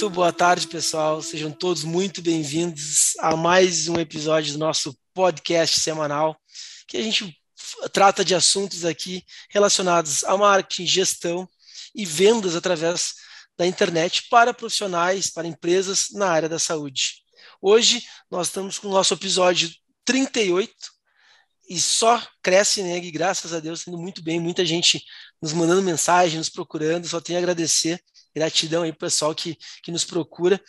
Muito boa tarde, pessoal. Sejam todos muito bem-vindos a mais um episódio do nosso podcast semanal, que a gente trata de assuntos aqui relacionados a marketing, gestão e vendas através da internet para profissionais, para empresas na área da saúde. Hoje nós estamos com o nosso episódio 38 e só cresce, né, e graças a Deus, indo muito bem, muita gente nos mandando mensagem, nos procurando, só tenho a agradecer, gratidão aí pro pessoal que, que nos procura.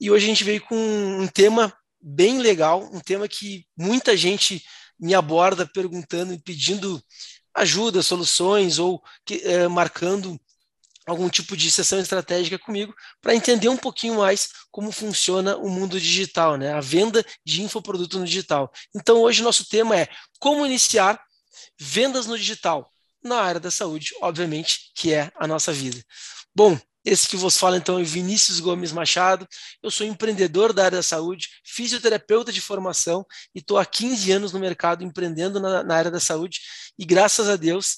E hoje a gente veio com um tema bem legal, um tema que muita gente me aborda perguntando e pedindo ajuda, soluções ou que, é, marcando algum tipo de sessão estratégica comigo para entender um pouquinho mais como funciona o mundo digital, né? A venda de infoproduto no digital. Então hoje nosso tema é como iniciar vendas no digital na área da saúde, obviamente, que é a nossa vida. Bom, esse que vos fala então é Vinícius Gomes Machado. Eu sou empreendedor da área da saúde, fisioterapeuta de formação e estou há 15 anos no mercado empreendendo na, na área da saúde e graças a Deus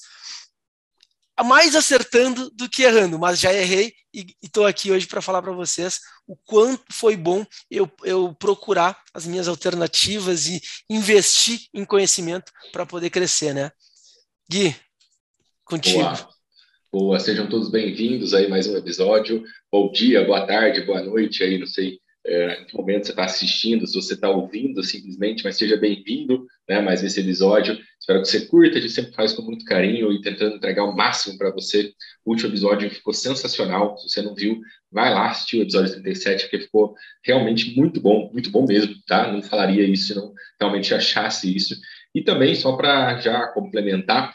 mais acertando do que errando, mas já errei e estou aqui hoje para falar para vocês o quanto foi bom eu, eu procurar as minhas alternativas e investir em conhecimento para poder crescer, né? Gui, contigo. Boa, sejam todos bem-vindos aí mais um episódio. Bom dia, boa tarde, boa noite aí, não sei é, em que momento você está assistindo, se você está ouvindo simplesmente, mas seja bem-vindo né, mais esse episódio. Espero que você curta, a gente sempre faz com muito carinho e tentando entregar o máximo para você. O último episódio ficou sensacional. Se você não viu, vai lá assistir o episódio 37, porque ficou realmente muito bom, muito bom mesmo, tá? Não falaria isso se não realmente achasse isso. E também, só para já complementar,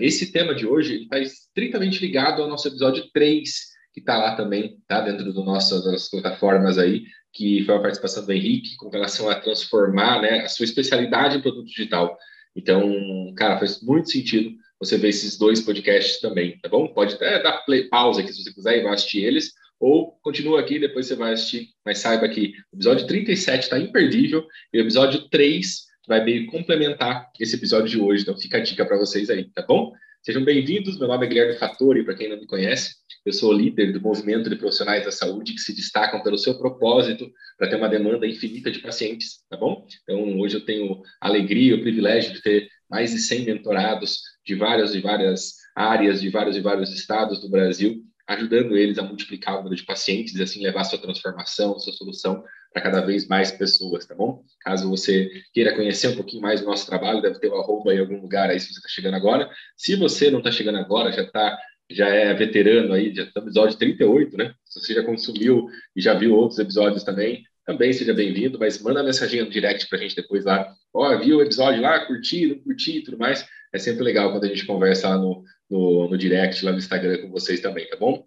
esse tema de hoje está estritamente ligado ao nosso episódio 3, que está lá também, tá dentro do nosso, das nossas plataformas aí, que foi a participação do Henrique com relação a transformar né, a sua especialidade em produto digital. Então, cara, faz muito sentido você ver esses dois podcasts também, tá bom? Pode até dar play, pausa aqui se você quiser e vai assistir eles, ou continua aqui, depois você vai assistir, mas saiba que o episódio 37 está imperdível e o episódio 3 vai meio complementar esse episódio de hoje, então fica a dica para vocês aí, tá bom? Sejam bem-vindos, meu nome é Guilherme Fattori, para quem não me conhece, eu sou líder do movimento de profissionais da saúde que se destacam pelo seu propósito para ter uma demanda infinita de pacientes, tá bom? Então, hoje eu tenho a alegria, o privilégio de ter mais de 100 mentorados de várias e várias áreas, de vários e vários estados do Brasil, ajudando eles a multiplicar o número de pacientes e assim levar sua transformação, sua solução para cada vez mais pessoas, tá bom? Caso você queira conhecer um pouquinho mais do nosso trabalho, deve ter o um arroba em algum lugar aí se você está chegando agora. Se você não está chegando agora, já está já é veterano aí, já está no episódio 38, né? Se você já consumiu e já viu outros episódios também, também seja bem-vindo, mas manda mensagem no direct para a gente depois lá. Ó, oh, viu o episódio lá, curti, não curti e tudo mais. É sempre legal quando a gente conversa lá no, no, no direct, lá no Instagram com vocês também, tá bom?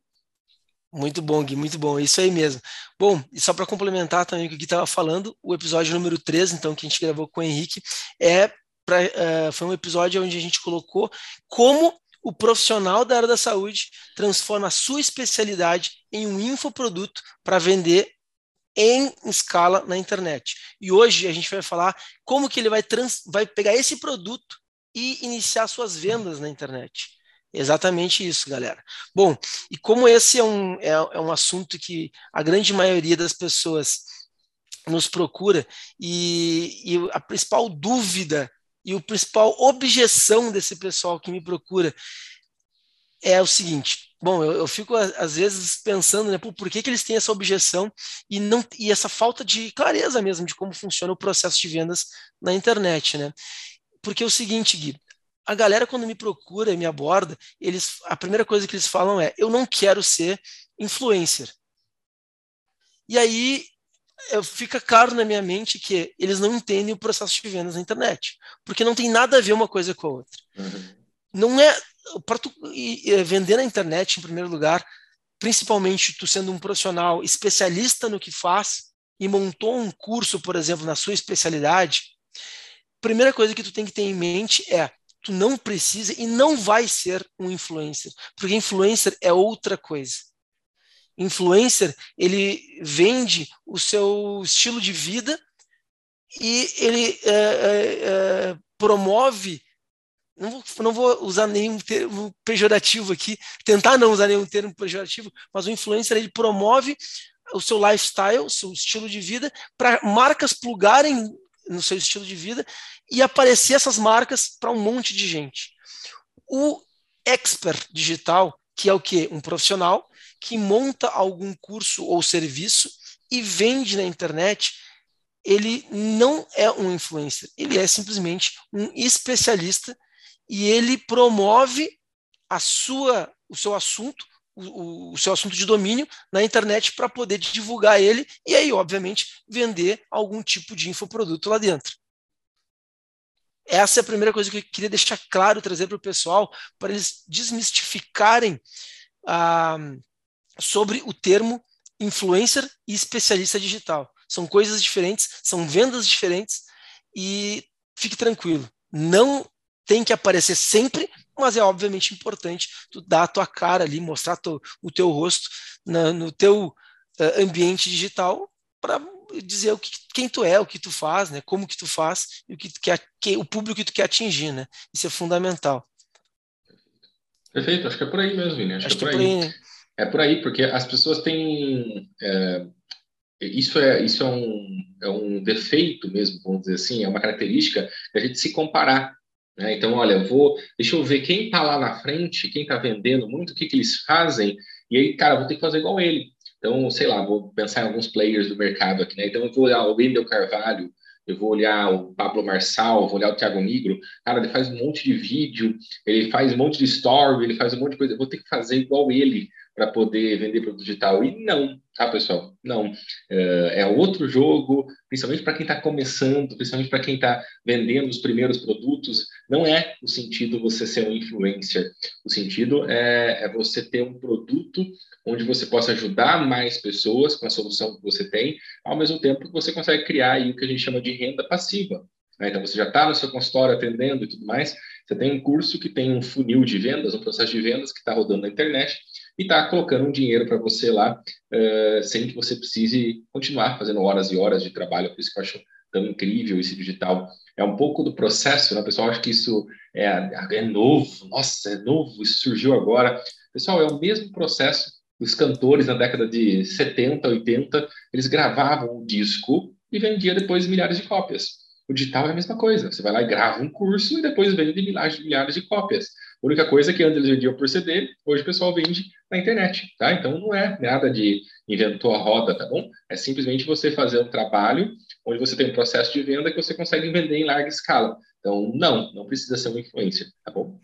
Muito bom, Gui, muito bom, isso aí mesmo. Bom, e só para complementar também o que o Gui estava falando, o episódio número 13, então, que a gente gravou com o Henrique, é pra, uh, foi um episódio onde a gente colocou como o profissional da área da saúde transforma a sua especialidade em um infoproduto para vender em escala na internet. E hoje a gente vai falar como que ele vai, trans, vai pegar esse produto e iniciar suas vendas na internet. Exatamente isso, galera. Bom, e como esse é um, é, é um assunto que a grande maioria das pessoas nos procura, e, e a principal dúvida e a principal objeção desse pessoal que me procura é o seguinte: bom, eu, eu fico às vezes pensando, né, por que, que eles têm essa objeção e não e essa falta de clareza mesmo de como funciona o processo de vendas na internet, né? Porque é o seguinte, Gui, a galera quando me procura e me aborda, eles a primeira coisa que eles falam é: eu não quero ser influencer. E aí fica claro na minha mente que eles não entendem o processo de vendas na internet, porque não tem nada a ver uma coisa com a outra. Uhum. Não é para tu vender na internet em primeiro lugar, principalmente tu sendo um profissional especialista no que faz e montou um curso, por exemplo, na sua especialidade, primeira coisa que tu tem que ter em mente é tu não precisa e não vai ser um influencer, porque influencer é outra coisa. Influencer, ele vende o seu estilo de vida e ele é, é, é, promove não vou, não vou usar nenhum termo pejorativo aqui, tentar não usar nenhum termo pejorativo, mas o influencer ele promove o seu lifestyle, o seu estilo de vida, para marcas plugarem no seu estilo de vida e aparecer essas marcas para um monte de gente. O expert digital, que é o que? Um profissional que monta algum curso ou serviço e vende na internet, ele não é um influencer, ele é simplesmente um especialista e ele promove a sua, o seu assunto, o, o seu assunto de domínio na internet para poder divulgar ele e aí, obviamente, vender algum tipo de infoproduto lá dentro. Essa é a primeira coisa que eu queria deixar claro, trazer para o pessoal, para eles desmistificarem ah, sobre o termo influencer e especialista digital. São coisas diferentes, são vendas diferentes e fique tranquilo, não tem que aparecer sempre, mas é obviamente importante tu dar a tua cara ali, mostrar tu, o teu rosto na, no teu uh, ambiente digital para dizer o que, quem tu é, o que tu faz, né, como que tu faz e o que quer, que, o público que tu quer atingir, né? Isso é fundamental. Perfeito, acho que é por aí mesmo, Vini. Acho, acho que é por, é por aí. aí né? É por aí, porque as pessoas têm é, isso é isso é um, é um defeito mesmo, vamos dizer assim, é uma característica que a gente se comparar. Né? Então, olha, vou, deixa eu ver quem está lá na frente, quem está vendendo muito, o que, que eles fazem, e aí, cara, vou ter que fazer igual ele. Então, sei lá, vou pensar em alguns players do mercado aqui, né? Então, eu vou olhar o Wendel Carvalho, eu vou olhar o Pablo Marçal, vou olhar o Thiago Negro, cara, ele faz um monte de vídeo, ele faz um monte de story, ele faz um monte de coisa, eu vou ter que fazer igual ele para poder vender produto digital. E não, tá, pessoal? Não. É, é outro jogo, principalmente para quem está começando, principalmente para quem está vendendo os primeiros produtos. Não é o sentido você ser um influencer. O sentido é, é você ter um produto onde você possa ajudar mais pessoas com a solução que você tem, ao mesmo tempo que você consegue criar aí o que a gente chama de renda passiva. Né? Então, você já está no seu consultório atendendo e tudo mais, você tem um curso que tem um funil de vendas, um processo de vendas que está rodando na internet, e está colocando um dinheiro para você lá, uh, sem que você precise continuar fazendo horas e horas de trabalho. Por isso que eu acho tão incrível esse digital. É um pouco do processo, né? Pessoal acha que isso é, é novo, nossa, é novo, isso surgiu agora. Pessoal, é o mesmo processo os cantores na década de 70, 80, eles gravavam um disco e vendia depois milhares de cópias. O digital é a mesma coisa. Você vai lá e grava um curso e depois vende milhares, milhares de cópias. A única coisa é que antes eles vendiam por CD, hoje o pessoal vende na internet, tá? Então não é nada de inventou a roda, tá bom? É simplesmente você fazer um trabalho onde você tem um processo de venda que você consegue vender em larga escala. Então, não, não precisa ser um influencer, tá bom?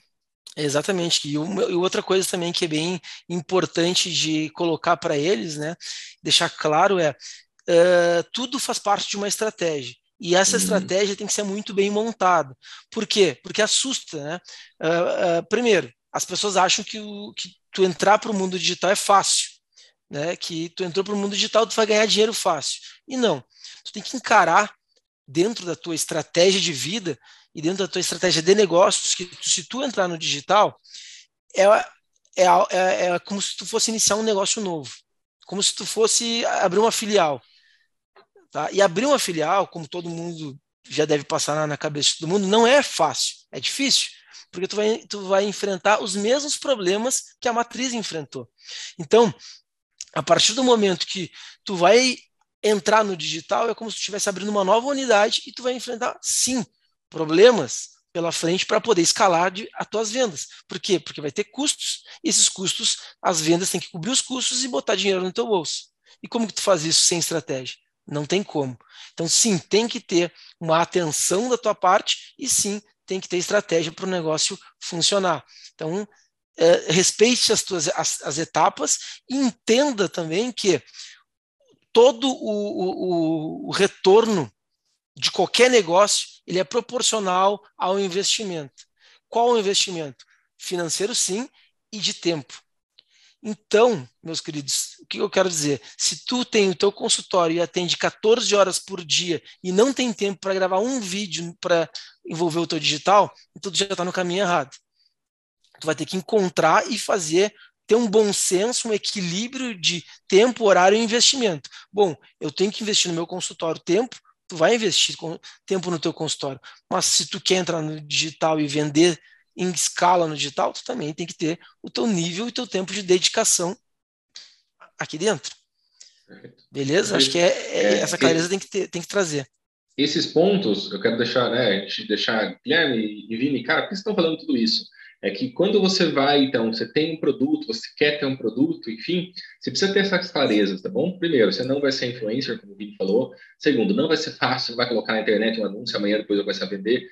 Exatamente. E, uma, e, outra coisa também que é bem importante de colocar para eles, né? Deixar claro é uh, tudo faz parte de uma estratégia. E essa uhum. estratégia tem que ser muito bem montada. Por quê? Porque assusta, né? Uh, uh, primeiro, as pessoas acham que, o, que tu entrar para o mundo digital é fácil, né? Que tu entrou para o mundo digital, tu vai ganhar dinheiro fácil. E não. Tu tem que encarar dentro da tua estratégia de vida e dentro da tua estratégia de negócios que se tu entrar no digital é, é, é, é como se tu fosse iniciar um negócio novo, como se tu fosse abrir uma filial. Tá? E abrir uma filial, como todo mundo já deve passar na cabeça de todo mundo, não é fácil, é difícil, porque tu vai, tu vai enfrentar os mesmos problemas que a matriz enfrentou. Então, a partir do momento que tu vai entrar no digital, é como se tu estivesse abrindo uma nova unidade e tu vai enfrentar, sim, problemas pela frente para poder escalar de, as tuas vendas. Por quê? Porque vai ter custos, e esses custos, as vendas têm que cobrir os custos e botar dinheiro no teu bolso. E como que tu faz isso sem estratégia? Não tem como. Então, sim, tem que ter uma atenção da tua parte e sim, tem que ter estratégia para o negócio funcionar. Então, é, respeite as tuas as, as, etapas e entenda também que todo o, o, o retorno de qualquer negócio ele é proporcional ao investimento. Qual o investimento? Financeiro, sim, e de tempo. Então, meus queridos, o que eu quero dizer? Se tu tem o teu consultório e atende 14 horas por dia e não tem tempo para gravar um vídeo para envolver o teu digital, então tu já está no caminho errado. Tu vai ter que encontrar e fazer, ter um bom senso, um equilíbrio de tempo, horário e investimento. Bom, eu tenho que investir no meu consultório tempo, tu vai investir tempo no teu consultório, mas se tu quer entrar no digital e vender em escala no digital, tu também tem que ter o teu nível e o teu tempo de dedicação aqui dentro. Beleza? Acho que é, é, é essa clareza tem que, ter, tem que trazer. Esses pontos, eu quero deixar, né, deixar Guilherme e Vini, cara, por que vocês estão falando tudo isso? É que quando você vai, então, você tem um produto, você quer ter um produto, enfim, você precisa ter essas clarezas, tá bom? Primeiro, você não vai ser influencer, como o Vini falou. Segundo, não vai ser fácil, você vai colocar na internet um anúncio, amanhã depois vai começar a vender.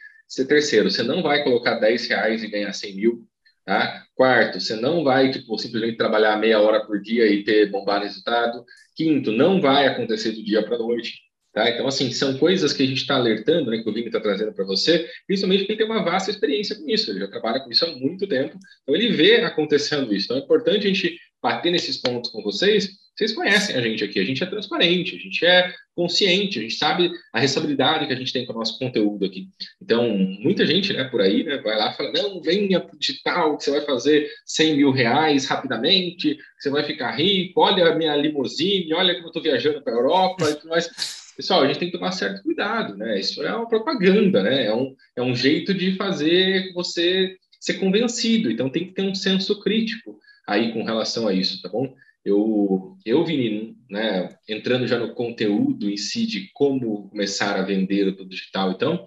Terceiro, você não vai colocar 10 reais e ganhar 100 mil. Tá? Quarto, você não vai tipo, simplesmente trabalhar meia hora por dia e ter bombar resultado. Quinto, não vai acontecer do dia para a noite. Tá? Então, assim, são coisas que a gente está alertando, né, que o Vini está trazendo para você, principalmente porque ele tem uma vasta experiência com isso, ele já trabalha com isso há muito tempo, então ele vê acontecendo isso. Então, é importante a gente bater nesses pontos com vocês. Vocês conhecem a gente aqui, a gente é transparente, a gente é consciente, a gente sabe a responsabilidade que a gente tem com o nosso conteúdo aqui. Então, muita gente, né, por aí, né, vai lá e fala, não, venha para digital, que você vai fazer 100 mil reais rapidamente, você vai ficar rico, olha a minha limusine, olha como eu estou viajando para a Europa mais. Pessoal, a gente tem que tomar certo cuidado, né? Isso é uma propaganda, né? É um, é um jeito de fazer você ser convencido. Então, tem que ter um senso crítico aí com relação a isso, tá bom? Eu, eu Vini, né, entrando já no conteúdo em si de como começar a vender o digital, então,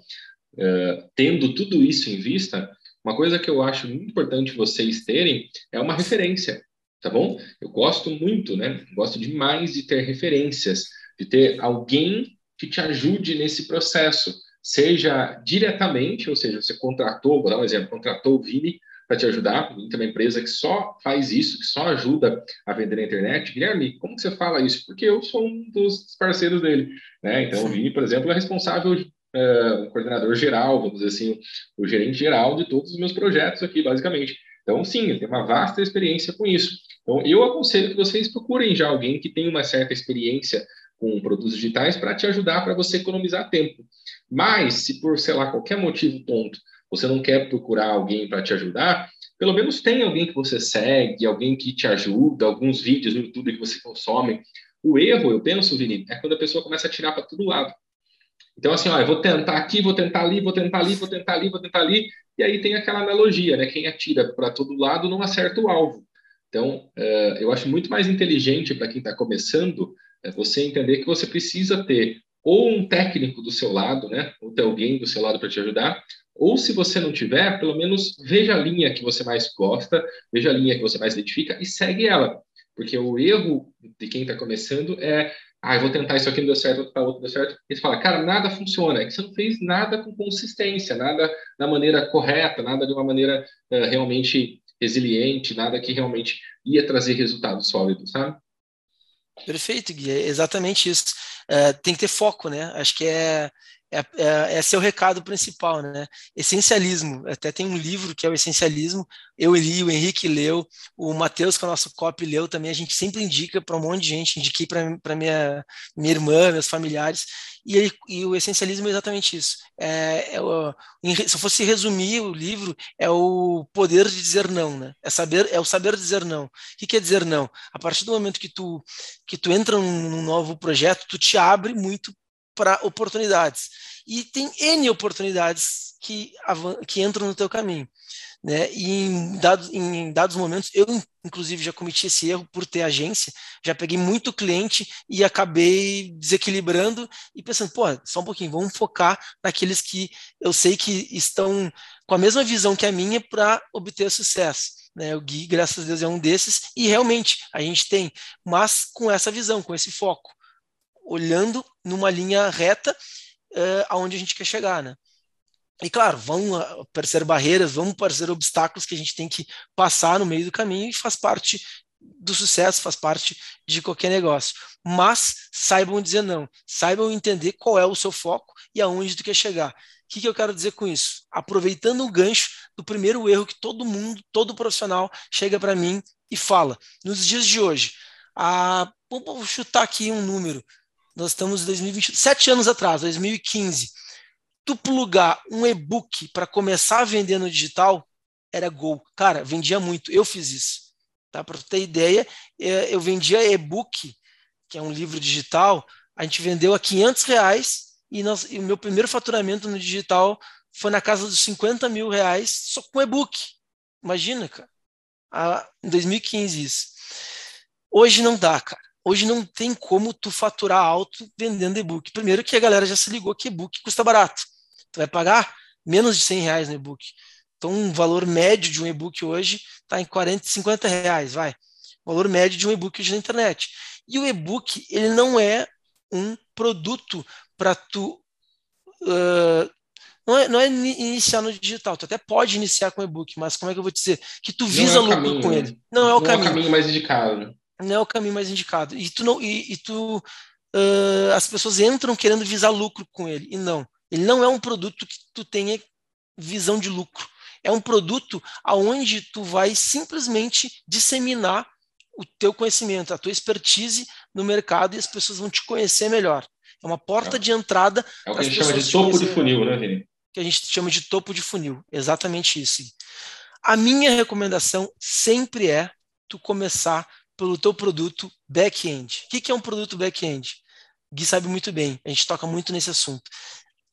uh, tendo tudo isso em vista, uma coisa que eu acho muito importante vocês terem é uma referência, tá bom? Eu gosto muito, né? Gosto demais de ter referências de ter alguém que te ajude nesse processo, seja diretamente, ou seja, você contratou, vou dar um exemplo, contratou o Vini para te ajudar, o tem uma empresa que só faz isso, que só ajuda a vender na internet. Guilherme, como que você fala isso? Porque eu sou um dos parceiros dele, né? Então, o Vini, por exemplo, é responsável Uh, coordenador geral, vamos dizer assim, o gerente geral de todos os meus projetos aqui, basicamente. Então, sim, ele tem uma vasta experiência com isso. Então, eu aconselho que vocês procurem já alguém que tem uma certa experiência com produtos digitais para te ajudar para você economizar tempo. Mas, se por, sei lá, qualquer motivo tonto, você não quer procurar alguém para te ajudar, pelo menos tem alguém que você segue, alguém que te ajuda, alguns vídeos no YouTube que você consome. O erro, eu penso, Vini, é quando a pessoa começa a tirar para todo lado. Então, assim, ó, eu vou tentar aqui, vou tentar ali, vou tentar ali, vou tentar ali, vou tentar ali, e aí tem aquela analogia, né? Quem atira para todo lado não acerta o alvo. Então, uh, eu acho muito mais inteligente para quem está começando é você entender que você precisa ter ou um técnico do seu lado, né? Ou ter alguém do seu lado para te ajudar, ou se você não tiver, pelo menos veja a linha que você mais gosta, veja a linha que você mais identifica e segue ela. Porque o erro de quem está começando é, ah, eu vou tentar isso aqui, não deu certo, outro, outro deu certo. E você fala, cara, nada funciona. É que você não fez nada com consistência, nada da maneira correta, nada de uma maneira uh, realmente resiliente, nada que realmente ia trazer resultados sólidos, sabe? Perfeito, Gui, é exatamente isso. É, tem que ter foco, né? Acho que é, é, é, esse é o recado principal, né? Essencialismo. Até tem um livro que é o Essencialismo. Eu li, o Henrique leu, o Matheus, que é o nosso copy, leu também. A gente sempre indica para um monte de gente. Indiquei para minha, minha irmã, meus familiares. E, ele, e o essencialismo é exatamente isso. É, é o, se eu fosse resumir o livro, é o poder de dizer não, né? É saber, é o saber dizer não. O que quer dizer não? A partir do momento que tu que tu entra num, num novo projeto, tu te abre muito para oportunidades. E tem N oportunidades que, que entram no teu caminho. Né? E em dados, em dados momentos, eu inclusive já cometi esse erro por ter agência, já peguei muito cliente e acabei desequilibrando e pensando, pô, só um pouquinho, vamos focar naqueles que eu sei que estão com a mesma visão que a minha para obter sucesso. Né? O Gui, graças a Deus, é um desses, e realmente a gente tem, mas com essa visão, com esse foco, olhando numa linha reta uh, aonde a gente quer chegar, né? E claro, vão aparecer barreiras, vão aparecer obstáculos que a gente tem que passar no meio do caminho e faz parte do sucesso, faz parte de qualquer negócio. Mas saibam dizer não, saibam entender qual é o seu foco e aonde tu quer chegar. O que, que eu quero dizer com isso? Aproveitando o gancho do primeiro erro que todo mundo, todo profissional chega para mim e fala. Nos dias de hoje, a, vou chutar aqui um número. Nós estamos em 2020, sete anos atrás, 2015 tu plugar um e-book para começar a vender no digital, era gol. Cara, vendia muito. Eu fiz isso. Tá? Para ter ideia, é, eu vendia e-book, que é um livro digital, a gente vendeu a 500 reais e, nós, e o meu primeiro faturamento no digital foi na casa dos 50 mil reais só com e-book. Imagina, cara. Ah, em 2015 isso. Hoje não dá, cara. Hoje não tem como tu faturar alto vendendo e-book. Primeiro que a galera já se ligou que e-book custa barato. Tu vai pagar menos de 100 reais no e-book. Então, um valor médio de um e-book hoje está em 40, 50 reais, vai. O valor médio de um e-book hoje na internet. E o e-book, ele não é um produto para tu. Uh, não, é, não é iniciar no digital, tu até pode iniciar com e-book, mas como é que eu vou dizer? Que tu visa é lucro caminho, com ele. Não é o não caminho. é o caminho mais indicado. Não é o caminho mais indicado. E tu não. E, e tu. Uh, as pessoas entram querendo visar lucro com ele. E não. Ele não é um produto que tu tenha visão de lucro. É um produto aonde tu vai simplesmente disseminar o teu conhecimento, a tua expertise no mercado e as pessoas vão te conhecer melhor. É uma porta é, de entrada. É o que a gente chama de topo de funil, né, Vini? Que a gente chama de topo de funil. Exatamente isso. A minha recomendação sempre é tu começar pelo teu produto back-end. O que é um produto back-end? Gui sabe muito bem, a gente toca muito nesse assunto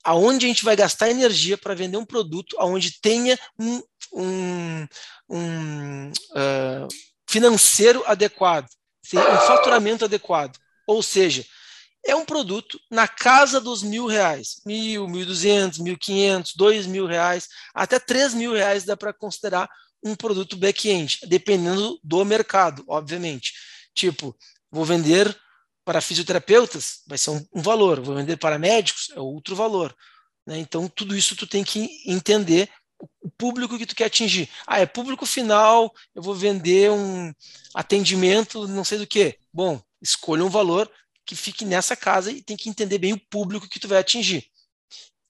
aonde a gente vai gastar energia para vender um produto aonde tenha um, um, um uh, financeiro adequado, um faturamento adequado. Ou seja, é um produto na casa dos mil reais, mil, mil duzentos, mil quinhentos, dois mil reais, até três mil reais dá para considerar um produto back-end, dependendo do mercado, obviamente. Tipo, vou vender para fisioterapeutas vai ser um, um, valor, vou vender para médicos é outro valor. Né? Então, tudo isso tu tem que entender o público que tu quer atingir. Ah, é público final, eu vou vender um atendimento, não sei do que. Bom, escolha um valor que fique nessa casa e tem que entender bem o público que tu vai atingir.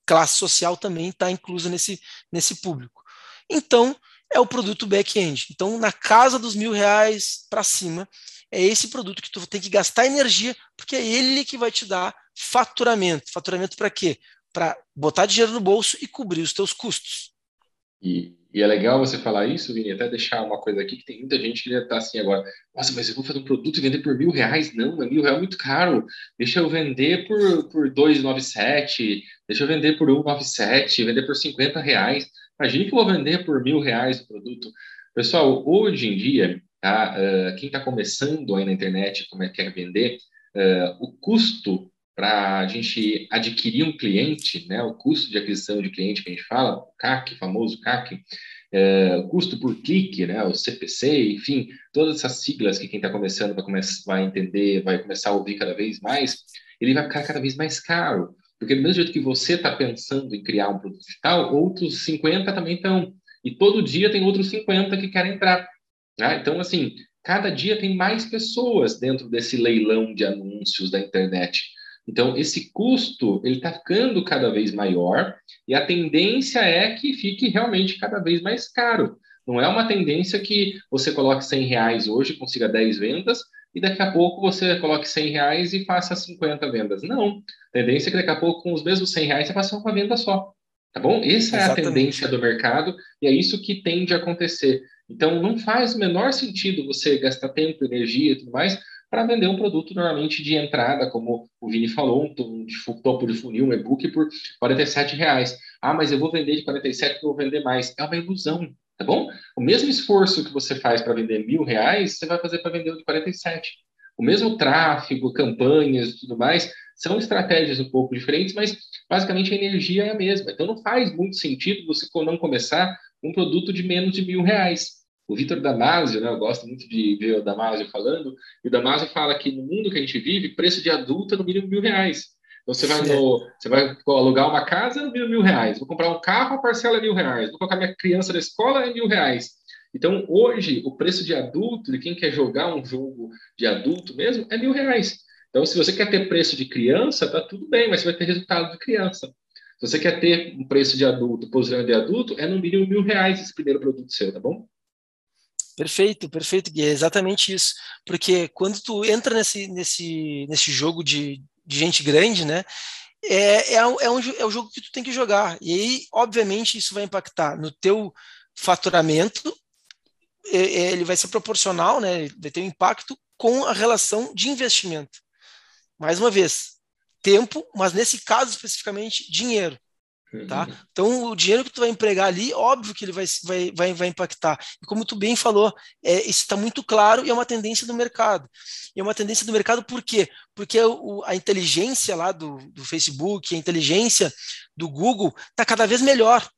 Classe social também está inclusa nesse, nesse público. Então, é o produto back-end. Então, na casa dos mil reais para cima, é esse produto que tu tem que gastar energia, porque é ele que vai te dar faturamento. Faturamento para quê? Para botar dinheiro no bolso e cobrir os teus custos. E, e, é legal você falar isso, Vini, até deixar uma coisa aqui, que tem muita gente que já está assim agora, nossa, mas eu vou fazer um produto e vender por mil reais? Não, é mil reais muito caro. Deixa eu vender por, por 2,97, deixa eu vender por 1,97, vender por 50 reais. Imagina que eu vou vender por mil reais o produto. Pessoal, hoje em dia, Tá? Uh, quem está começando aí na internet, como é que quer vender, uh, o custo para a gente adquirir um cliente, né, o custo de aquisição de cliente que a gente fala, o CAC, famoso CAC, é, o custo por clique, né, o CPC, enfim, todas essas siglas que quem está começando vai, começar, vai entender, vai começar a ouvir cada vez mais, ele vai ficar cada vez mais caro. Porque do mesmo jeito que você está pensando em criar um produto digital, outros 50 também estão. E todo dia tem outros 50 que querem entrar. Né? Então, assim, cada dia tem mais pessoas dentro desse leilão de anúncios da internet. Então, esse custo ele está ficando cada vez maior e a tendência é que fique realmente cada vez mais caro. Não é uma tendência que você coloque 100 reais hoje, consiga 10 vendas, e daqui a pouco você coloque 100 reais e faça 50 vendas. Não. A tendência é que daqui a pouco, com os mesmos 100 reais, você faça uma venda só. Tá bom? Essa Exatamente. é a tendência do mercado e é isso que tende a acontecer. Então, não faz o menor sentido você gastar tempo, energia e tudo mais para vender um produto normalmente de entrada, como o Vini falou, um topo de funil, um e-book por R$ reais. Ah, mas eu vou vender de 47 porque eu vou vender mais. É uma ilusão, tá bom? O mesmo esforço que você faz para vender mil reais, você vai fazer para vender o de 47. O mesmo tráfego, campanhas e tudo mais, são estratégias um pouco diferentes, mas basicamente a energia é a mesma. Então não faz muito sentido você não começar um produto de menos de mil reais. O Vitor Damasio, né, eu gosto muito de ver o Damasio falando, e o Damasio fala que no mundo que a gente vive, preço de adulto é no mínimo mil reais. Então você vai, no, você vai alugar uma casa mínimo mil reais, vou comprar um carro, a parcela é mil reais, vou colocar minha criança na escola é mil reais. Então hoje o preço de adulto, de quem quer jogar um jogo de adulto mesmo, é mil reais. Então se você quer ter preço de criança, tá tudo bem, mas você vai ter resultado de criança. Se você quer ter um preço de adulto, posicionamento de adulto, é no mínimo mil reais esse primeiro produto seu, tá bom? Perfeito, perfeito, Gui, é exatamente isso. Porque quando tu entra nesse, nesse, nesse jogo de, de gente grande, né, é, é, é, um, é o jogo que tu tem que jogar. E aí, obviamente, isso vai impactar no teu faturamento, ele vai ser proporcional, né, vai ter um impacto com a relação de investimento. Mais uma vez, tempo, mas nesse caso especificamente, dinheiro. Tá? Uhum. Então, o dinheiro que tu vai empregar ali, óbvio que ele vai, vai, vai, vai impactar. E como tu bem falou, é, isso está muito claro e é uma tendência do mercado. E é uma tendência do mercado por quê? Porque o, a inteligência lá do, do Facebook, a inteligência do Google está cada vez melhor.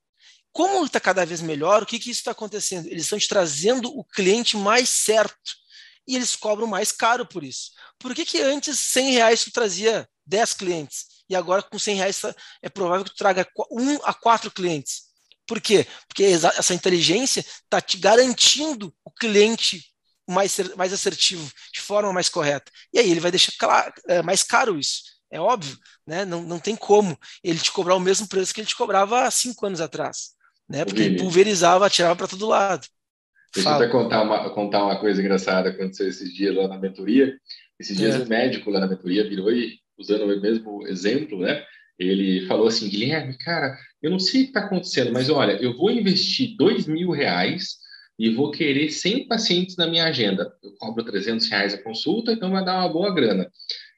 Como está cada vez melhor, o que, que isso está acontecendo? Eles estão te trazendo o cliente mais certo e eles cobram mais caro por isso. Por que, que antes 100 reais tu trazia 10 clientes? E agora com 100 reais é provável que tu traga um a quatro clientes. Por quê? Porque essa inteligência está te garantindo o cliente mais, mais assertivo, de forma mais correta. E aí ele vai deixar claro, é, mais caro isso. É óbvio, né? não, não tem como ele te cobrar o mesmo preço que ele te cobrava há cinco anos atrás. Né? Porque ele pulverizava, atirava para todo lado. Deixa Fala. eu até contar uma, contar uma coisa engraçada que aconteceu esses dias lá na mentoria. Esses dias é. o médico lá na mentoria virou e usando o mesmo exemplo, né? Ele falou assim, Guilherme, cara, eu não sei o que está acontecendo, mas olha, eu vou investir dois mil reais e vou querer 100 pacientes na minha agenda. Eu cobro 300 reais a consulta, então vai dar uma boa grana.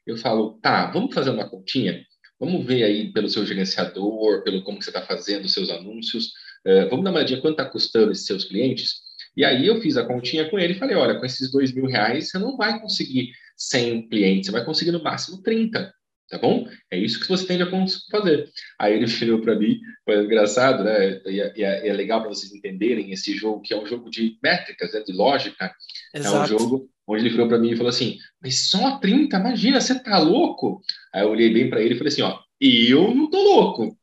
Eu falo, tá, vamos fazer uma continha? Vamos ver aí pelo seu gerenciador, pelo como você está fazendo os seus anúncios, uh, vamos dar uma olhadinha quanto está custando esses seus clientes? E aí eu fiz a continha com ele e falei, olha, com esses dois mil reais você não vai conseguir 100 clientes, você vai conseguir no máximo 30, tá bom? É isso que você tende a fazer. Aí ele virou para mim, foi engraçado, né? E é, é, é legal para vocês entenderem esse jogo, que é um jogo de métricas, né? de lógica. Exato. É um jogo onde ele virou para mim e falou assim: Mas só 30? Imagina, você tá louco? Aí eu olhei bem para ele e falei assim: Ó, eu não tô louco.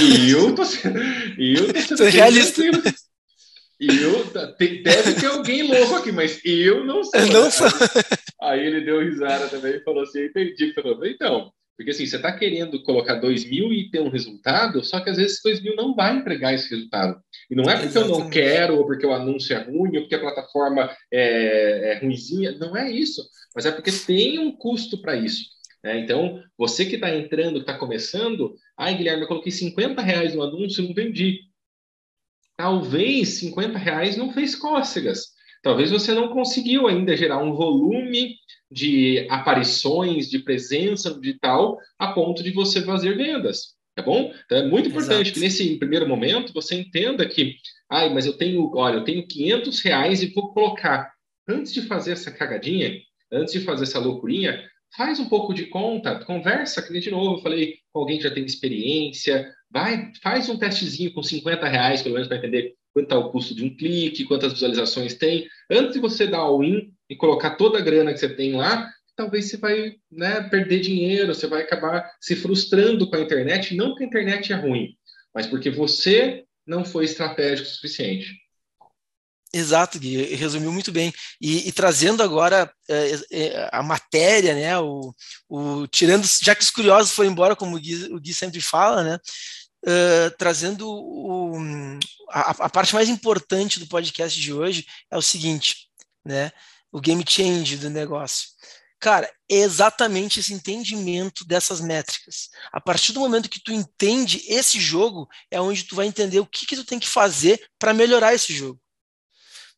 E eu tô sendo. eu tô sendo realista. Eu, deve ter alguém louco aqui, mas eu não sou. Eu não né? sou. Aí ele deu risada também e falou assim: entendi. Falou, então, porque assim, você está querendo colocar dois mil e ter um resultado, só que às vezes dois mil não vai entregar esse resultado. E não é porque Exatamente. eu não quero, ou porque o anúncio é ruim, ou porque a plataforma é, é ruimzinha. Não é isso. Mas é porque tem um custo para isso. Né? Então, você que está entrando, está começando, ai, Guilherme, eu coloquei 50 reais no anúncio e não vendi talvez 50 reais não fez cócegas. Talvez você não conseguiu ainda gerar um volume de aparições, de presença digital, a ponto de você fazer vendas. Tá bom? Então é muito importante Exato. que nesse primeiro momento você entenda que, ai, mas eu tenho, olha, eu tenho 500 reais e vou colocar. Antes de fazer essa cagadinha, antes de fazer essa loucurinha, faz um pouco de conta, conversa, que de novo, eu falei com alguém que já tem experiência, vai, faz um testezinho com 50 reais, pelo menos para entender quanto é o custo de um clique, quantas visualizações tem. Antes de você dar o in e colocar toda a grana que você tem lá, talvez você vai né, perder dinheiro, você vai acabar se frustrando com a internet, não porque a internet é ruim, mas porque você não foi estratégico o suficiente. Exato, Gui, resumiu muito bem. E, e trazendo agora é, é, a matéria, né, o, o, tirando, já que os curiosos foram embora, como o Gui, o Gui sempre fala, né, uh, trazendo o, a, a, parte mais importante do podcast de hoje é o seguinte, né, o game change do negócio. Cara, é exatamente esse entendimento dessas métricas. A partir do momento que tu entende esse jogo, é onde tu vai entender o que, que tu tem que fazer para melhorar esse jogo.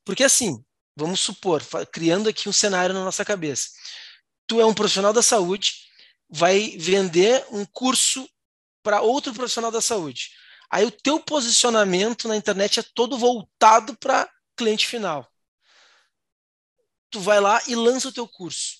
Porque assim, vamos supor, criando aqui um cenário na nossa cabeça. Tu é um profissional da saúde, vai vender um curso para outro profissional da saúde. Aí o teu posicionamento na internet é todo voltado para cliente final. Tu vai lá e lança o teu curso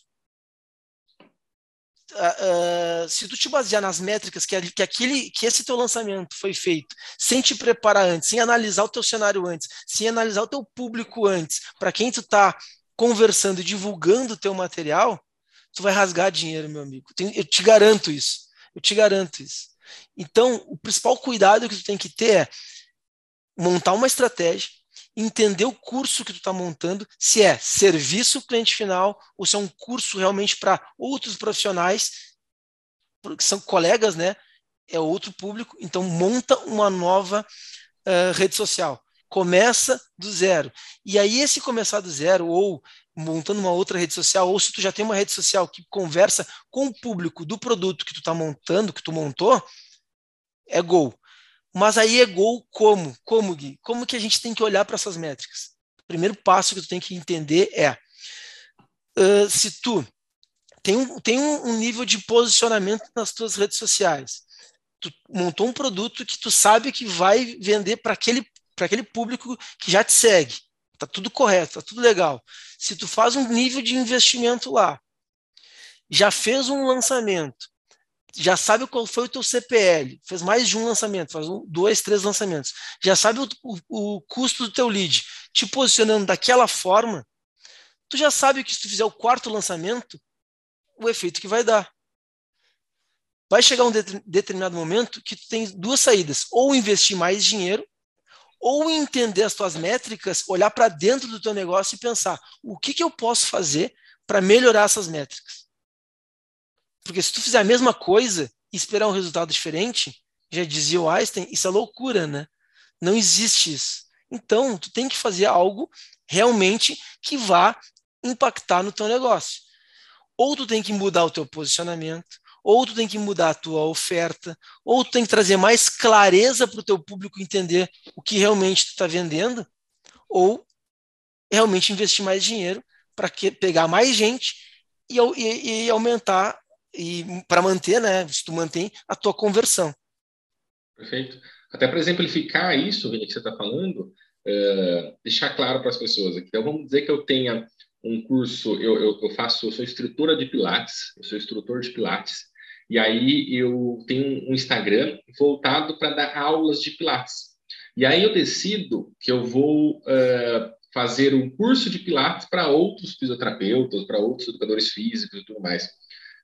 uh, se tu te basear nas métricas que, que, aquele, que esse teu lançamento foi feito, sem te preparar antes, sem analisar o teu cenário antes, sem analisar o teu público antes, para quem tu está conversando e divulgando o teu material, tu vai rasgar dinheiro, meu amigo. Eu te garanto isso. Eu te garanto isso. Então, o principal cuidado que tu tem que ter é montar uma estratégia, entender o curso que tu está montando, se é serviço cliente final ou se é um curso realmente para outros profissionais, que são colegas, né? É outro público. Então, monta uma nova uh, rede social. Começa do zero. E aí, esse começar do zero, ou montando uma outra rede social, ou se tu já tem uma rede social que conversa com o público do produto que tu está montando, que tu montou, é gol. Mas aí é gol como? Como, Gui? Como que a gente tem que olhar para essas métricas? O primeiro passo que tu tem que entender é uh, se tu tem, um, tem um nível de posicionamento nas tuas redes sociais. Tu montou um produto que tu sabe que vai vender para aquele, aquele público que já te segue. Tá tudo correto, tá tudo legal. Se tu faz um nível de investimento lá, já fez um lançamento, já sabe qual foi o teu CPL, fez mais de um lançamento, faz um, dois, três lançamentos, já sabe o, o, o custo do teu lead, te posicionando daquela forma, tu já sabe que se tu fizer o quarto lançamento, o efeito que vai dar. Vai chegar um de, determinado momento que tu tem duas saídas, ou investir mais dinheiro, ou entender as tuas métricas, olhar para dentro do teu negócio e pensar, o que, que eu posso fazer para melhorar essas métricas? Porque se tu fizer a mesma coisa e esperar um resultado diferente, já dizia o Einstein, isso é loucura, né? Não existe isso. Então, tu tem que fazer algo realmente que vá impactar no teu negócio. Ou tu tem que mudar o teu posicionamento, ou tu tem que mudar a tua oferta, ou tu tem que trazer mais clareza para o teu público entender o que realmente tu está vendendo, ou realmente investir mais dinheiro para pegar mais gente e, e, e aumentar e para manter, né? Se tu mantém a tua conversão. Perfeito. Até para exemplificar isso, Vini, que você está falando, é, deixar claro para as pessoas aqui. Então, vamos dizer que eu tenha um curso, eu, eu, eu faço, eu sou instrutora de Pilates, eu sou instrutor de Pilates, e aí eu tenho um Instagram voltado para dar aulas de Pilates. E aí eu decido que eu vou uh, fazer um curso de Pilates para outros fisioterapeutas, para outros educadores físicos e tudo mais.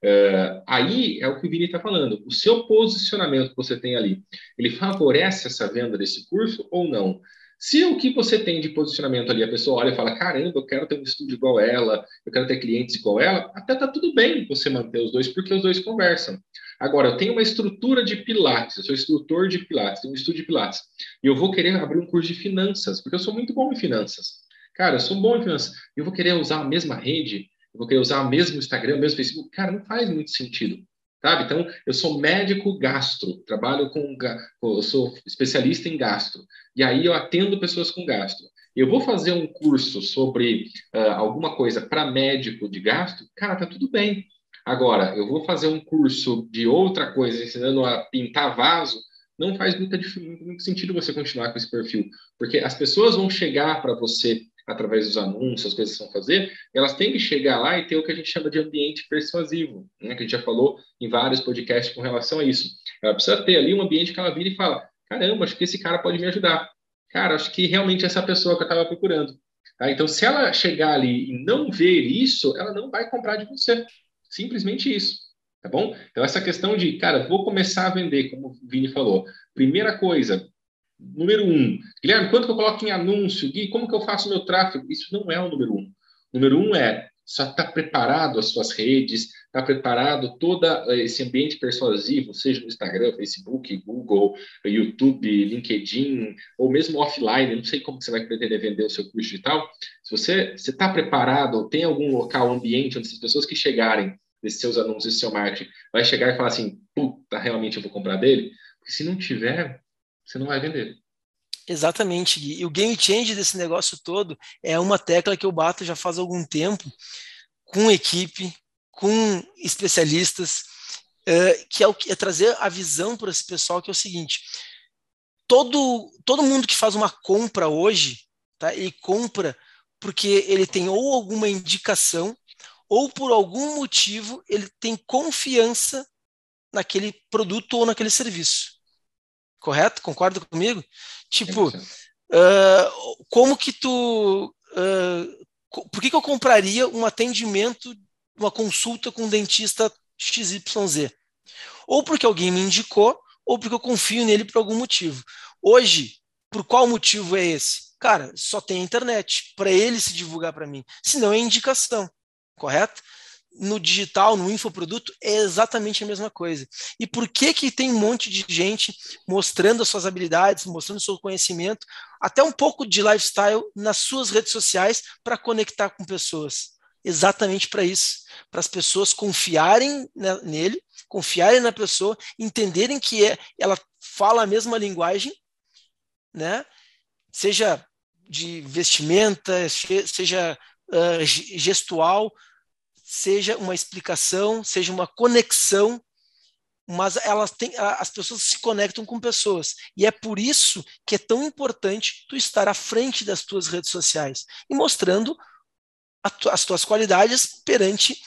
Uh, aí é o que o Vini está falando. O seu posicionamento que você tem ali, ele favorece essa venda desse curso ou não? Se o que você tem de posicionamento ali, a pessoa olha e fala: caramba, eu quero ter um estúdio igual ela, eu quero ter clientes igual ela, até tá tudo bem você manter os dois, porque os dois conversam. Agora, eu tenho uma estrutura de Pilates, eu sou instrutor de Pilates, tenho um estúdio de Pilates, e eu vou querer abrir um curso de finanças, porque eu sou muito bom em finanças. Cara, eu sou bom em finanças, eu vou querer usar a mesma rede eu vou querer usar o mesmo Instagram, o mesmo Facebook. Cara, não faz muito sentido. Sabe? Então, eu sou médico gastro, trabalho com. Eu sou especialista em gastro. E aí eu atendo pessoas com gastro. Eu vou fazer um curso sobre uh, alguma coisa para médico de gastro, cara, tá tudo bem. Agora, eu vou fazer um curso de outra coisa, ensinando a pintar vaso, não faz muito, muito sentido você continuar com esse perfil, porque as pessoas vão chegar para você através dos anúncios, as coisas que vão fazer, elas têm que chegar lá e ter o que a gente chama de ambiente persuasivo, né? que a gente já falou em vários podcasts com relação a isso. Ela precisa ter ali um ambiente que ela vira e fala: caramba, acho que esse cara pode me ajudar. Cara, acho que realmente essa pessoa que eu estava procurando. Tá? Então, se ela chegar ali e não ver isso, ela não vai comprar de você. Simplesmente isso. Tá bom? Então, essa questão de, cara, vou começar a vender, como o Vini falou. Primeira coisa, Número um, Guilherme, quanto que eu coloco em anúncio? Gui, como que eu faço meu tráfego? Isso não é o número um. O número um é só estar tá preparado as suas redes, estar tá preparado todo esse ambiente persuasivo, seja no Instagram, Facebook, Google, YouTube, LinkedIn, ou mesmo offline, não sei como você vai pretender vender o seu curso digital. Se você está preparado, tem algum local, ambiente, onde as pessoas que chegarem desses seus anúncios, seu marketing, vai chegar e falar assim, puta, realmente eu vou comprar dele? Porque se não tiver, você não vai vender. Exatamente. E o game change desse negócio todo é uma tecla que eu bato já faz algum tempo com equipe, com especialistas, uh, que é, o, é trazer a visão para esse pessoal que é o seguinte: todo, todo mundo que faz uma compra hoje, tá, ele compra porque ele tem ou alguma indicação ou por algum motivo ele tem confiança naquele produto ou naquele serviço. Correto? Concorda comigo? Tipo, uh, como que tu. Uh, por que, que eu compraria um atendimento, uma consulta com um dentista XYZ? Ou porque alguém me indicou, ou porque eu confio nele por algum motivo. Hoje, por qual motivo é esse? Cara, só tem internet para ele se divulgar para mim. Senão é indicação, correto? No digital, no infoproduto, é exatamente a mesma coisa. E por que que tem um monte de gente mostrando as suas habilidades, mostrando o seu conhecimento, até um pouco de lifestyle nas suas redes sociais para conectar com pessoas? Exatamente para isso, para as pessoas confiarem nele, confiarem na pessoa, entenderem que é, ela fala a mesma linguagem, né? Seja de vestimenta, seja uh, gestual, seja uma explicação, seja uma conexão mas elas têm, as pessoas se conectam com pessoas. E é por isso que é tão importante tu estar à frente das tuas redes sociais e mostrando tu, as tuas qualidades perante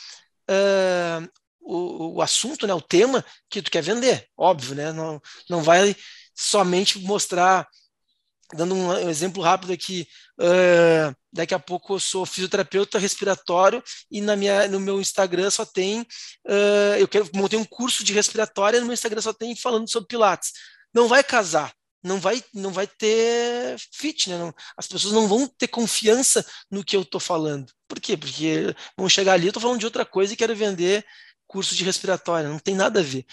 uh, o, o, assunto, né, o tema que tu quer vender. Óbvio, né? Não, não vai somente mostrar dando um exemplo rápido aqui, uh, daqui a pouco eu sou fisioterapeuta respiratório e na minha, no meu Instagram só tem, uh, eu quero montei um curso de respiratória e no meu Instagram só tem falando sobre pilates. Não vai casar, não vai, não vai ter fit, né? Não, as pessoas não vão ter confiança no que eu estou falando. Por quê? Porque vão chegar ali, eu estou falando de outra coisa e quero vender curso de respiratória, não tem nada a ver.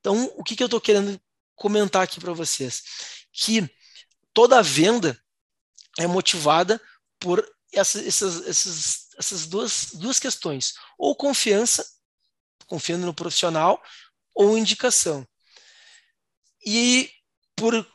Então, o que, que eu estou querendo comentar aqui para vocês? Que toda venda é motivada por essa, essas, essas, essas duas, duas questões: ou confiança, confiando no profissional, ou indicação. E por, uh,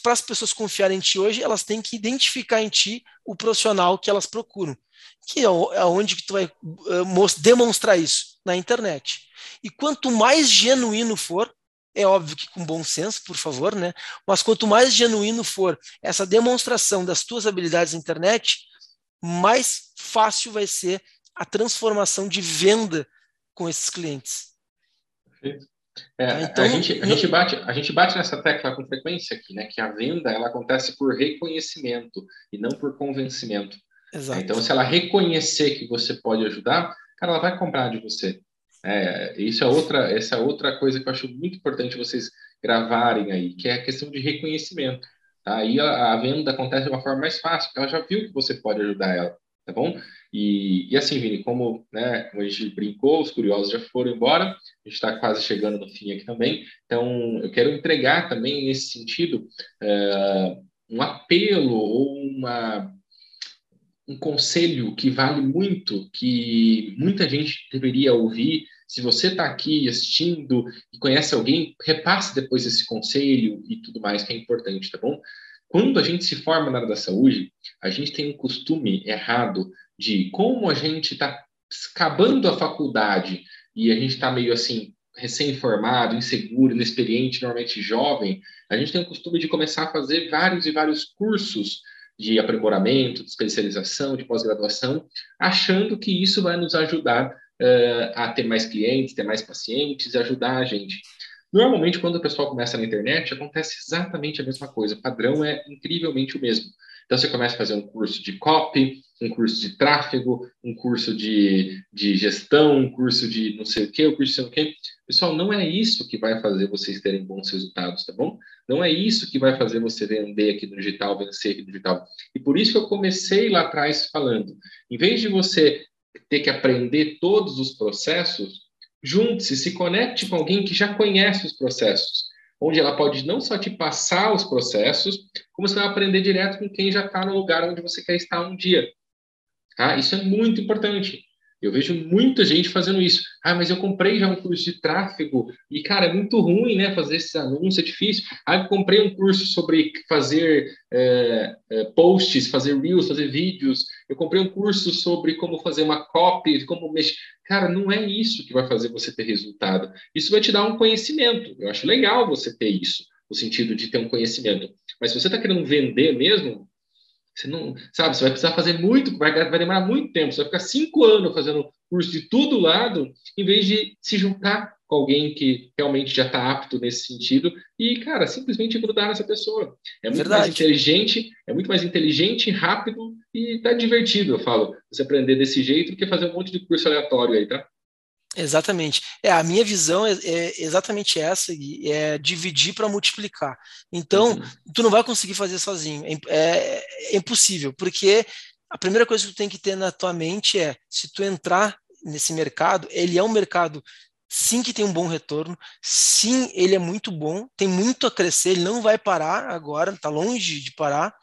para as pessoas confiarem em ti hoje, elas têm que identificar em ti o profissional que elas procuram, que é, é onde que tu vai uh, demonstrar isso na internet. E quanto mais genuíno for, é óbvio que com bom senso, por favor, né? Mas quanto mais genuíno for essa demonstração das tuas habilidades na internet, mais fácil vai ser a transformação de venda com esses clientes. Perfeito. É, tá, então, a, gente, a, gente bate, a gente bate nessa tecla com frequência aqui, né? Que a venda ela acontece por reconhecimento e não por convencimento. Exato. Então, se ela reconhecer que você pode ajudar, cara, ela vai comprar de você. É, isso é outra, essa é outra coisa que eu acho muito importante vocês gravarem aí, que é a questão de reconhecimento. Tá? Aí a, a venda acontece de uma forma mais fácil, porque ela já viu que você pode ajudar ela, tá bom? E, e assim, Vini, como, né, como a gente brincou, os curiosos já foram embora, a gente está quase chegando no fim aqui também, então eu quero entregar também nesse sentido uh, um apelo ou uma um conselho que vale muito, que muita gente deveria ouvir se você está aqui assistindo e conhece alguém, repasse depois esse conselho e tudo mais que é importante, tá bom? Quando a gente se forma na área da saúde, a gente tem um costume errado de como a gente está acabando a faculdade e a gente está meio assim recém-formado, inseguro, inexperiente, normalmente jovem, a gente tem o costume de começar a fazer vários e vários cursos de aprimoramento, de especialização, de pós-graduação, achando que isso vai nos ajudar uh, a ter mais clientes, ter mais pacientes ajudar a gente. Normalmente, quando o pessoal começa na internet, acontece exatamente a mesma coisa. O padrão é incrivelmente o mesmo. Então, você começa a fazer um curso de copy, um curso de tráfego, um curso de, de gestão, um curso de não sei o quê, um curso de não sei o quê. Pessoal, não é isso que vai fazer vocês terem bons resultados, tá bom? Não é isso que vai fazer você vender aqui no digital, vencer aqui no digital. E por isso que eu comecei lá atrás falando, em vez de você ter que aprender todos os processos, junte-se, se conecte com alguém que já conhece os processos, onde ela pode não só te passar os processos, como você vai aprender direto com quem já está no lugar onde você quer estar um dia. Tá? Isso é muito importante. Eu vejo muita gente fazendo isso. Ah, mas eu comprei já um curso de tráfego e, cara, é muito ruim, né? Fazer esses anúncios, é difícil. Ah, eu comprei um curso sobre fazer é, é, posts, fazer reels, fazer vídeos. Eu comprei um curso sobre como fazer uma copy, como mexer. Cara, não é isso que vai fazer você ter resultado. Isso vai te dar um conhecimento. Eu acho legal você ter isso, no sentido de ter um conhecimento. Mas se você está querendo vender mesmo, você não, sabe, você vai precisar fazer muito, vai, vai demorar muito tempo. Você vai ficar cinco anos fazendo curso de todo lado, em vez de se juntar com alguém que realmente já está apto nesse sentido e, cara, simplesmente grudar nessa pessoa. É muito Verdade. mais inteligente, é muito mais inteligente, rápido e tá divertido, eu falo, você aprender desse jeito do que fazer um monte de curso aleatório aí, tá? Exatamente. É, a minha visão é, é exatamente essa, e é dividir para multiplicar. Então, uhum. tu não vai conseguir fazer sozinho. É, é, é, impossível, porque a primeira coisa que tu tem que ter na tua mente é, se tu entrar nesse mercado, ele é um mercado sim que tem um bom retorno, sim, ele é muito bom, tem muito a crescer, ele não vai parar agora, está longe de parar,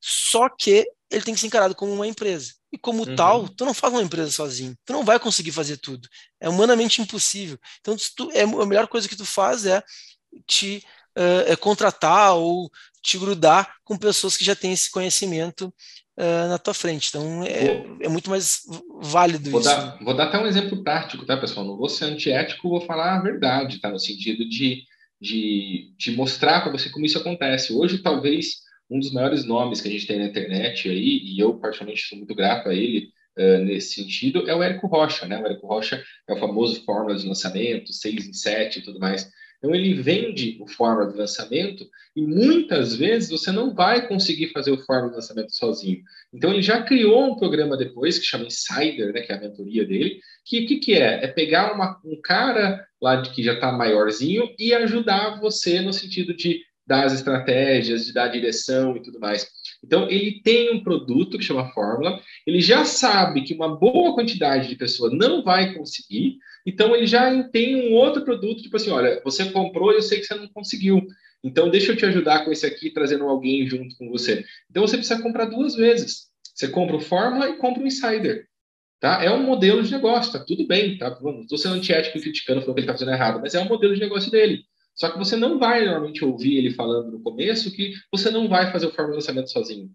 só que ele tem que ser encarado como uma empresa. E como uhum. tal, tu não faz uma empresa sozinho. Tu não vai conseguir fazer tudo. É humanamente impossível. Então, tu, é, a melhor coisa que tu faz é te uh, é contratar ou te grudar com pessoas que já têm esse conhecimento uh, na tua frente. Então é, é muito mais válido vou isso. Dar, vou dar até um exemplo prático, tá, pessoal? Não vou ser antiético, vou falar a verdade, tá? No sentido de, de, de mostrar para você como isso acontece. Hoje, talvez, um dos maiores nomes que a gente tem na internet aí, e eu particularmente sou muito grato a ele, Uh, nesse sentido é o Érico Rocha, né? O Érico Rocha é o famoso fórmula de lançamento, 6 em 7 e tudo mais. Então, ele vende o fórmula de lançamento e muitas vezes você não vai conseguir fazer o fórmula de lançamento sozinho. Então, ele já criou um programa depois que chama Insider, né, que é a mentoria dele, que o que, que é? É pegar uma, um cara lá de que já está maiorzinho e ajudar você no sentido de dar as estratégias, de dar direção e tudo mais. Então, ele tem um produto que chama Fórmula, ele já sabe que uma boa quantidade de pessoas não vai conseguir, então ele já tem um outro produto, tipo assim, olha, você comprou e eu sei que você não conseguiu. Então deixa eu te ajudar com esse aqui, trazendo alguém junto com você. Então você precisa comprar duas vezes. Você compra o Fórmula e compra o Insider. Tá? É um modelo de negócio, tá tudo bem, tá? Não estou sendo antiético e criticando, falando que ele está fazendo errado, mas é um modelo de negócio dele. Só que você não vai normalmente ouvir ele falando no começo que você não vai fazer o Fórmula lançamento sozinho.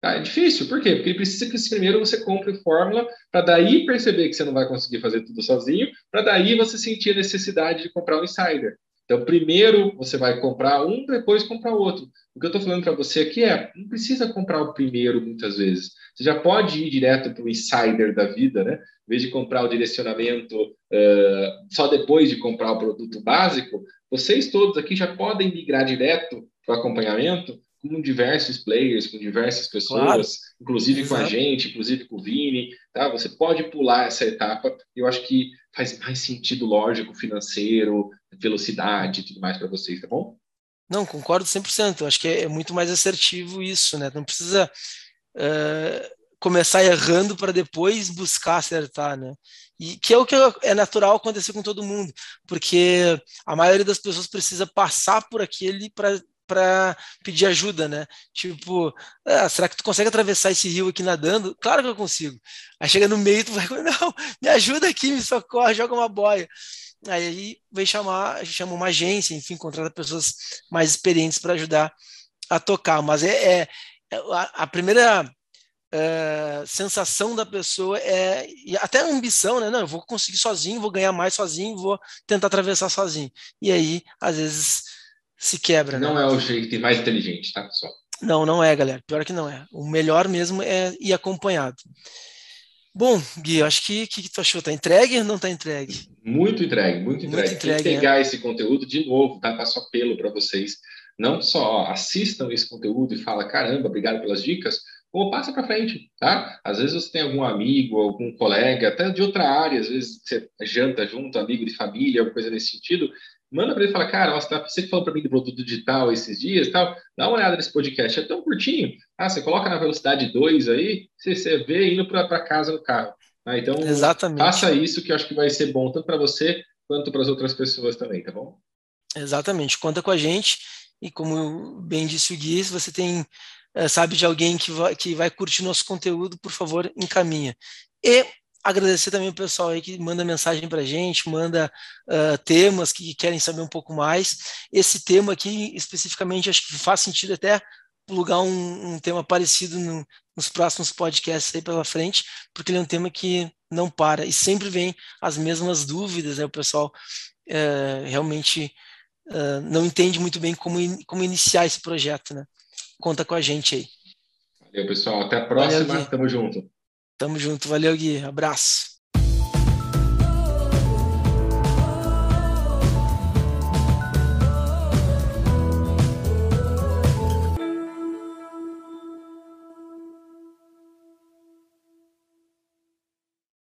Tá? É difícil, por quê? Porque ele precisa que primeiro você compre fórmula, para daí perceber que você não vai conseguir fazer tudo sozinho, para daí você sentir a necessidade de comprar um insider. Então, primeiro você vai comprar um, depois comprar outro. O que eu estou falando para você aqui é, não precisa comprar o primeiro muitas vezes. Você já pode ir direto para o insider da vida, né? Em vez de comprar o direcionamento uh, só depois de comprar o produto básico, vocês todos aqui já podem migrar direto para o acompanhamento com diversos players, com diversas pessoas, claro. inclusive Exato. com a gente, inclusive com o Vini, tá? Você pode pular essa etapa. Eu acho que faz mais sentido lógico, financeiro, velocidade e tudo mais para vocês, tá bom? Não, concordo 100%. Eu acho que é, muito mais assertivo isso, né? Não precisa começar errando para depois buscar acertar, né? E que é o que é natural acontecer com todo mundo, porque a maioria das pessoas precisa passar por aquele para para pedir ajuda, né? Tipo, ah, será que tu consegue atravessar esse rio aqui nadando? Claro que eu consigo. Aí chega no meio, tu vai, não, me ajuda aqui, me socorre, joga uma boia. Aí vem chamar, chama uma agência, enfim, contrata pessoas mais experientes para ajudar a tocar. Mas é, é, é a, a, primeira é, sensação da pessoa é até a ambição, né? Não, eu vou conseguir sozinho, vou ganhar mais sozinho, vou tentar atravessar sozinho. E aí, às vezes se quebra. Não né? é o jeito mais inteligente, tá, pessoal? Não, não é, galera. Pior que não é. O melhor mesmo é ir acompanhado. Bom, Gui, acho que o que, que tu achou? Tá entregue ou não tá entregue? Muito entregue, muito entregue. Muito entregue Quem pegar é. esse conteúdo de novo, tá? Passo apelo para vocês. Não só assistam esse conteúdo e fala, caramba, obrigado pelas dicas, como passa para frente, tá? Às vezes você tem algum amigo, algum colega, até de outra área, às vezes você janta junto, amigo de família, alguma coisa nesse sentido, manda para ele e fala, cara, nossa, tá, você que falou para mim do produto digital esses dias tal, dá uma olhada nesse podcast, é tão curtinho. Ah, você coloca na velocidade 2 aí, você, você vê indo para casa no carro. Ah, então, Exatamente. faça isso que eu acho que vai ser bom tanto para você quanto para as outras pessoas também, tá bom? Exatamente, conta com a gente e como bem disse o Gui, se você tem eh, sabe de alguém que vai, que vai curtir nosso conteúdo, por favor, encaminha. E agradecer também o pessoal aí que manda mensagem para a gente, manda uh, temas que querem saber um pouco mais. Esse tema aqui, especificamente, acho que faz sentido até plugar um, um tema parecido no, nos próximos podcasts aí pela frente, porque ele é um tema que não para e sempre vem as mesmas dúvidas, né? O pessoal uh, realmente uh, não entende muito bem como, in, como iniciar esse projeto, né? Conta com a gente aí. Valeu, pessoal. Até a próxima. Valeu, Tamo junto. Tamo junto. Valeu, Gui. Abraço.